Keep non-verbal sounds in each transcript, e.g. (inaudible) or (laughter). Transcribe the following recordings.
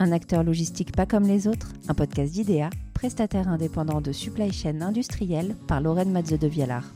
un acteur logistique pas comme les autres, un podcast d'IDEA, prestataire indépendant de supply chain industrielle par Lorraine Matze de Vialard.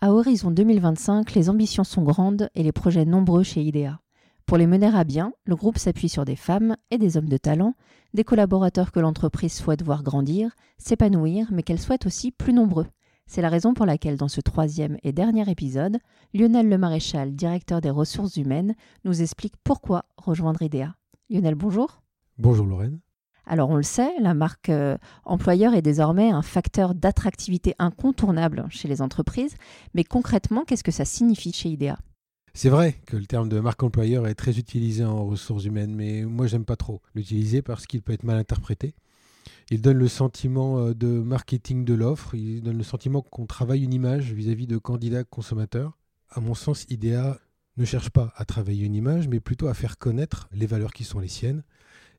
À horizon 2025, les ambitions sont grandes et les projets nombreux chez IDEA. Pour les mener à bien, le groupe s'appuie sur des femmes et des hommes de talent, des collaborateurs que l'entreprise souhaite voir grandir, s'épanouir, mais qu'elle souhaite aussi plus nombreux. C'est la raison pour laquelle dans ce troisième et dernier épisode, Lionel Lemaréchal, directeur des ressources humaines, nous explique pourquoi rejoindre IDEA. Lionel, bonjour. Bonjour Lorraine. Alors on le sait, la marque euh, employeur est désormais un facteur d'attractivité incontournable chez les entreprises, mais concrètement, qu'est-ce que ça signifie chez IDEA c'est vrai que le terme de marque employeur est très utilisé en ressources humaines, mais moi j'aime pas trop l'utiliser parce qu'il peut être mal interprété. Il donne le sentiment euh, de marketing de l'offre, il donne le sentiment qu'on travaille une image vis-à-vis de candidats consommateurs. À mon sens, IDEA ne cherche pas à travailler une image, mais plutôt à faire connaître les valeurs qui sont les siennes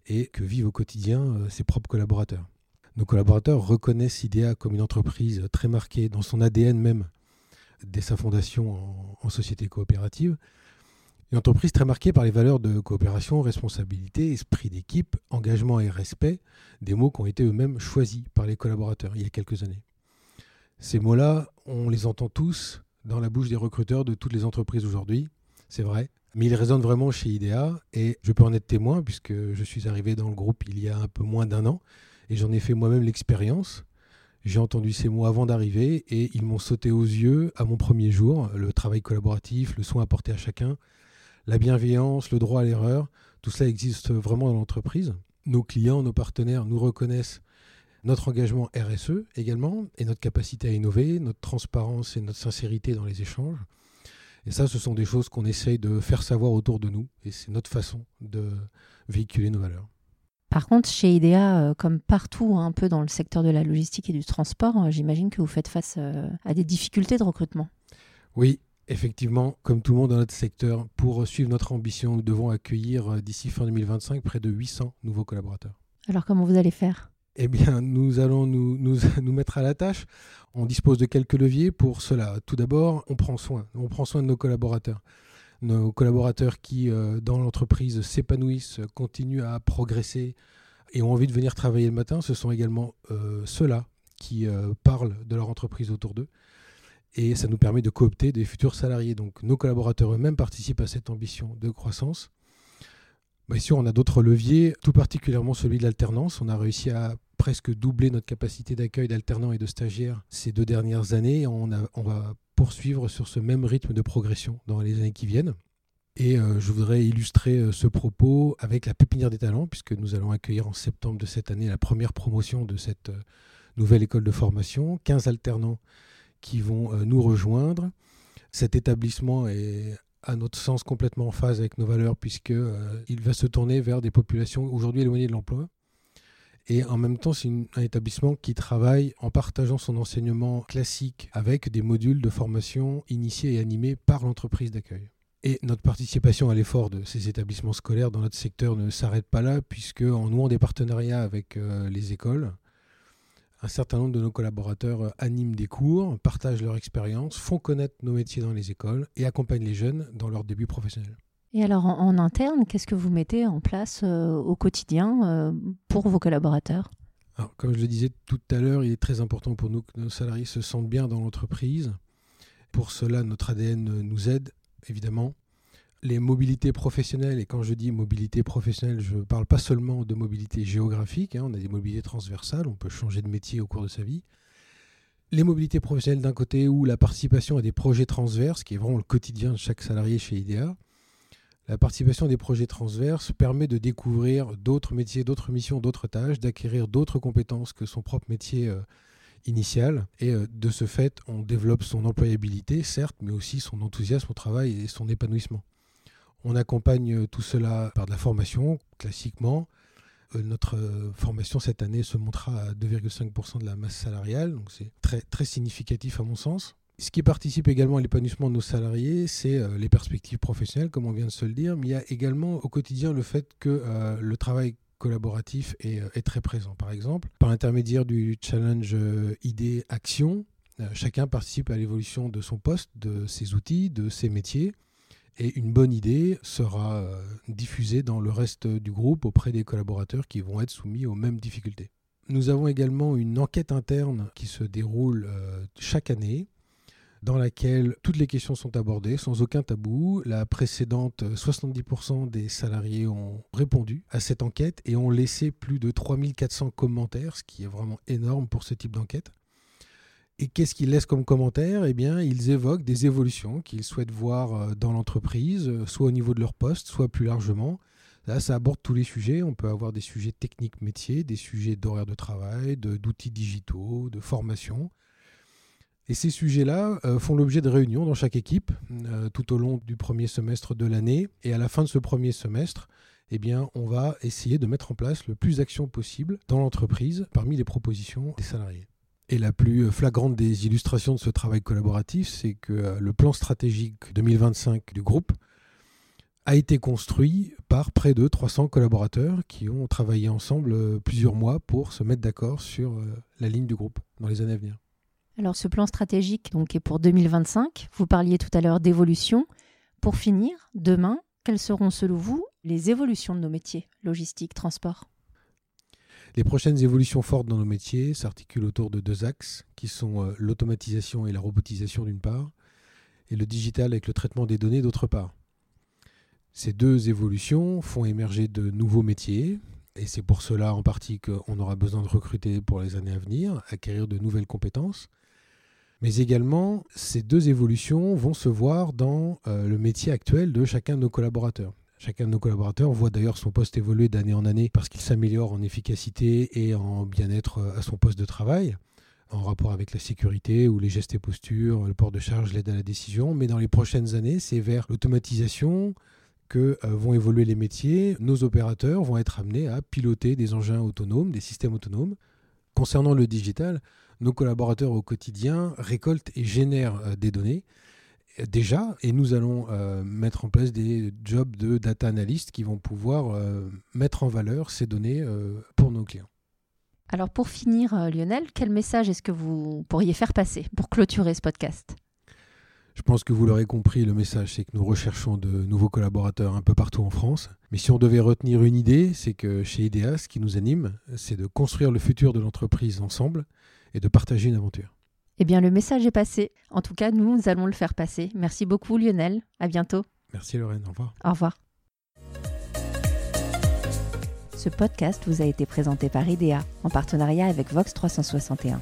et que vivent au quotidien euh, ses propres collaborateurs. Nos collaborateurs reconnaissent IDEA comme une entreprise très marquée dans son ADN même dès sa fondation en, société coopérative. Une entreprise très marquée par les valeurs de coopération, responsabilité, esprit d'équipe, engagement et respect, des mots qui ont été eux-mêmes choisis par les collaborateurs il y a quelques années. Ces mots-là, on les entend tous dans la bouche des recruteurs de toutes les entreprises aujourd'hui, c'est vrai, mais ils résonnent vraiment chez IDEA et je peux en être témoin puisque je suis arrivé dans le groupe il y a un peu moins d'un an et j'en ai fait moi-même l'expérience. J'ai entendu ces mots avant d'arriver et ils m'ont sauté aux yeux à mon premier jour. Le travail collaboratif, le soin apporté à chacun, la bienveillance, le droit à l'erreur, tout cela existe vraiment dans l'entreprise. Nos clients, nos partenaires nous reconnaissent notre engagement RSE également et notre capacité à innover, notre transparence et notre sincérité dans les échanges. Et ça, ce sont des choses qu'on essaye de faire savoir autour de nous et c'est notre façon de véhiculer nos valeurs. Par contre, chez IDEA, euh, comme partout, hein, un peu dans le secteur de la logistique et du transport, euh, j'imagine que vous faites face euh, à des difficultés de recrutement. Oui, effectivement, comme tout le monde dans notre secteur, pour suivre notre ambition, nous devons accueillir d'ici fin 2025 près de 800 nouveaux collaborateurs. Alors comment vous allez faire? Eh bien, nous allons nous, nous, (laughs) nous, mettre à la tâche. On dispose de quelques leviers pour cela. Tout d'abord, on prend soin. On prend soin de nos collaborateurs nos collaborateurs qui, euh, dans l'entreprise, s'épanouissent, continuent à progresser et ont envie de venir travailler le matin, ce sont également euh, ceux-là qui euh, parlent de leur entreprise autour d'eux. Et ça nous permet de coopter des futurs salariés. Donc nos collaborateurs eux-mêmes participent à cette ambition de croissance. Bien sûr, on a d'autres leviers, tout particulièrement celui de l'alternance. On a réussi à presque doubler notre capacité d'accueil d'alternants et de stagiaires ces deux dernières années. On, va poursuivre sur ce même rythme de progression dans les années qui viennent. Et euh, je voudrais illustrer euh, ce propos avec la pépinière des talents, puisque nous allons accueillir en septembre de cette année la première promotion de cette euh, nouvelle école de formation. 15 alternants qui vont nous rejoindre. Cet établissement est à notre sens complètement en phase avec nos valeurs, puisqu'il va se tourner vers des populations aujourd'hui éloignées de l'emploi. Et en même temps, c'est un établissement qui travaille en partageant son enseignement classique avec des modules de formation initiés et animés par l'entreprise d'accueil. Et notre participation à l'effort de ces établissements scolaires dans notre secteur ne s'arrête pas là, puisque en nouant des partenariats avec euh, les écoles, un certain nombre de nos collaborateurs euh, animent des cours, partagent leur expérience, font connaître nos métiers dans les écoles et accompagnent les jeunes dans leur début professionnel. Et alors en, interne, qu'est-ce que vous mettez en place euh, au quotidien euh, pour vos collaborateurs? Comme je le disais tout à l'heure, il est très important pour nous que nos salariés se sentent bien dans l'entreprise. Pour cela, notre ADN nous aide, évidemment. Les mobilités professionnelles, et quand je dis mobilité professionnelle, je ne parle pas seulement de mobilité géographique, hein, on a des mobilités transversales, on peut changer de métier au cours de sa vie. Les mobilités professionnelles d'un côté ou la participation à des projets transverses, qui est vraiment le quotidien de chaque salarié chez IDEA, la participation des projets transverses permet de découvrir d'autres métiers, d'autres missions, d'autres tâches, d'acquérir d'autres compétences que son propre métier euh, initial. Et euh, de ce fait, on développe son employabilité, certes, mais aussi son enthousiasme au travail et son épanouissement. On accompagne euh, tout cela par de la formation, classiquement. notre formation cette année se montrera à 2,5% de la masse salariale, donc c'est très, très significatif à mon sens. Ce qui participe également à l'épanouissement de nos salariés, c'est euh, les perspectives professionnelles, comme on vient de se le dire, mais il y a également au quotidien le fait que euh, le travail collaboratif est, euh, très présent. Par exemple, par l'intermédiaire du challenge idée action, chacun participe à l'évolution de son poste, de ses outils, de ses métiers. Et une bonne idée sera diffusée dans le reste du groupe auprès des collaborateurs qui vont être soumis aux mêmes difficultés. Nous avons également une enquête interne qui se déroule chaque année dans laquelle toutes les questions sont abordées sans aucun tabou. La précédente, 70% des salariés ont répondu à cette enquête et ont laissé plus de 3400 commentaires, ce qui est vraiment énorme pour ce type d'enquête. Et qu'est-ce qu'ils laissent comme commentaires Eh bien, ils évoquent des évolutions qu'ils souhaitent voir euh, dans l'entreprise, euh, soit au niveau de leur poste, soit plus largement. Là, ça aborde tous les sujets. On peut avoir des sujets techniques métiers, des sujets d'horaire de travail, d'outils digitaux, de formation. Et ces sujets-là euh, font l'objet de réunions dans chaque équipe tout au long du premier semestre de l'année. Et à la fin de ce premier semestre, eh on va essayer de mettre en place le plus d'actions possible dans l'entreprise parmi les propositions des salariés. Et la plus flagrante des illustrations de ce travail collaboratif, c'est que euh, le plan stratégique 2025 du groupe a été construit par près de 300 collaborateurs qui ont travaillé ensemble plusieurs mois pour se mettre d'accord sur la ligne du groupe dans les années à venir. Alors ce plan stratégique donc, est pour 2025. Vous parliez tout à l'heure d'évolution. Pour finir, demain, quelles seront selon vous les évolutions de nos métiers, logistique, transport? Les prochaines évolutions fortes dans nos métiers s'articulent autour de deux axes qui sont euh, l'automatisation et la robotisation d'une part, et le digital avec le traitement des données d'autre part. Ces deux évolutions font émerger de nouveaux métiers, et c'est pour cela en partie qu'on aura besoin de recruter pour les années à venir, acquérir de nouvelles compétences. Mais également, ces deux évolutions vont se voir dans euh, le métier actuel de chacun de nos collaborateurs. Chacun de nos collaborateurs voit d'ailleurs son poste évoluer d'année en année parce qu'il s'améliore en efficacité et en bien-être euh, à son poste de travail, en rapport avec la sécurité ou les gestes et postures, le port de charge, l'aide à la décision. Mais dans les prochaines années, c'est vers l'automatisation que euh, vont évoluer les métiers. Nos opérateurs vont être amenés à piloter des engins autonomes, des systèmes autonomes. Concernant le digital, nos collaborateurs au quotidien récoltent et génèrent euh, des données déjà, et nous allons euh, mettre en place des jobs de data analyst qui vont pouvoir mettre en valeur ces données pour nos clients. Alors pour finir, Lionel, quel message est-ce que vous pourriez faire passer pour clôturer ce podcast? Je pense que vous l'aurez compris, le message, c'est que nous recherchons de nouveaux collaborateurs un peu partout en France. Mais si on devait retenir une idée, c'est que chez IDEA, ce qui nous anime, c'est de construire le futur de l'entreprise ensemble et de partager une aventure. Eh bien, le message est passé. En tout cas, nous allons le faire passer. Merci beaucoup, Lionel. À bientôt. Merci, Lorraine. Au revoir. Au revoir. Ce podcast vous a été présenté par IDEA en partenariat avec Vox 361.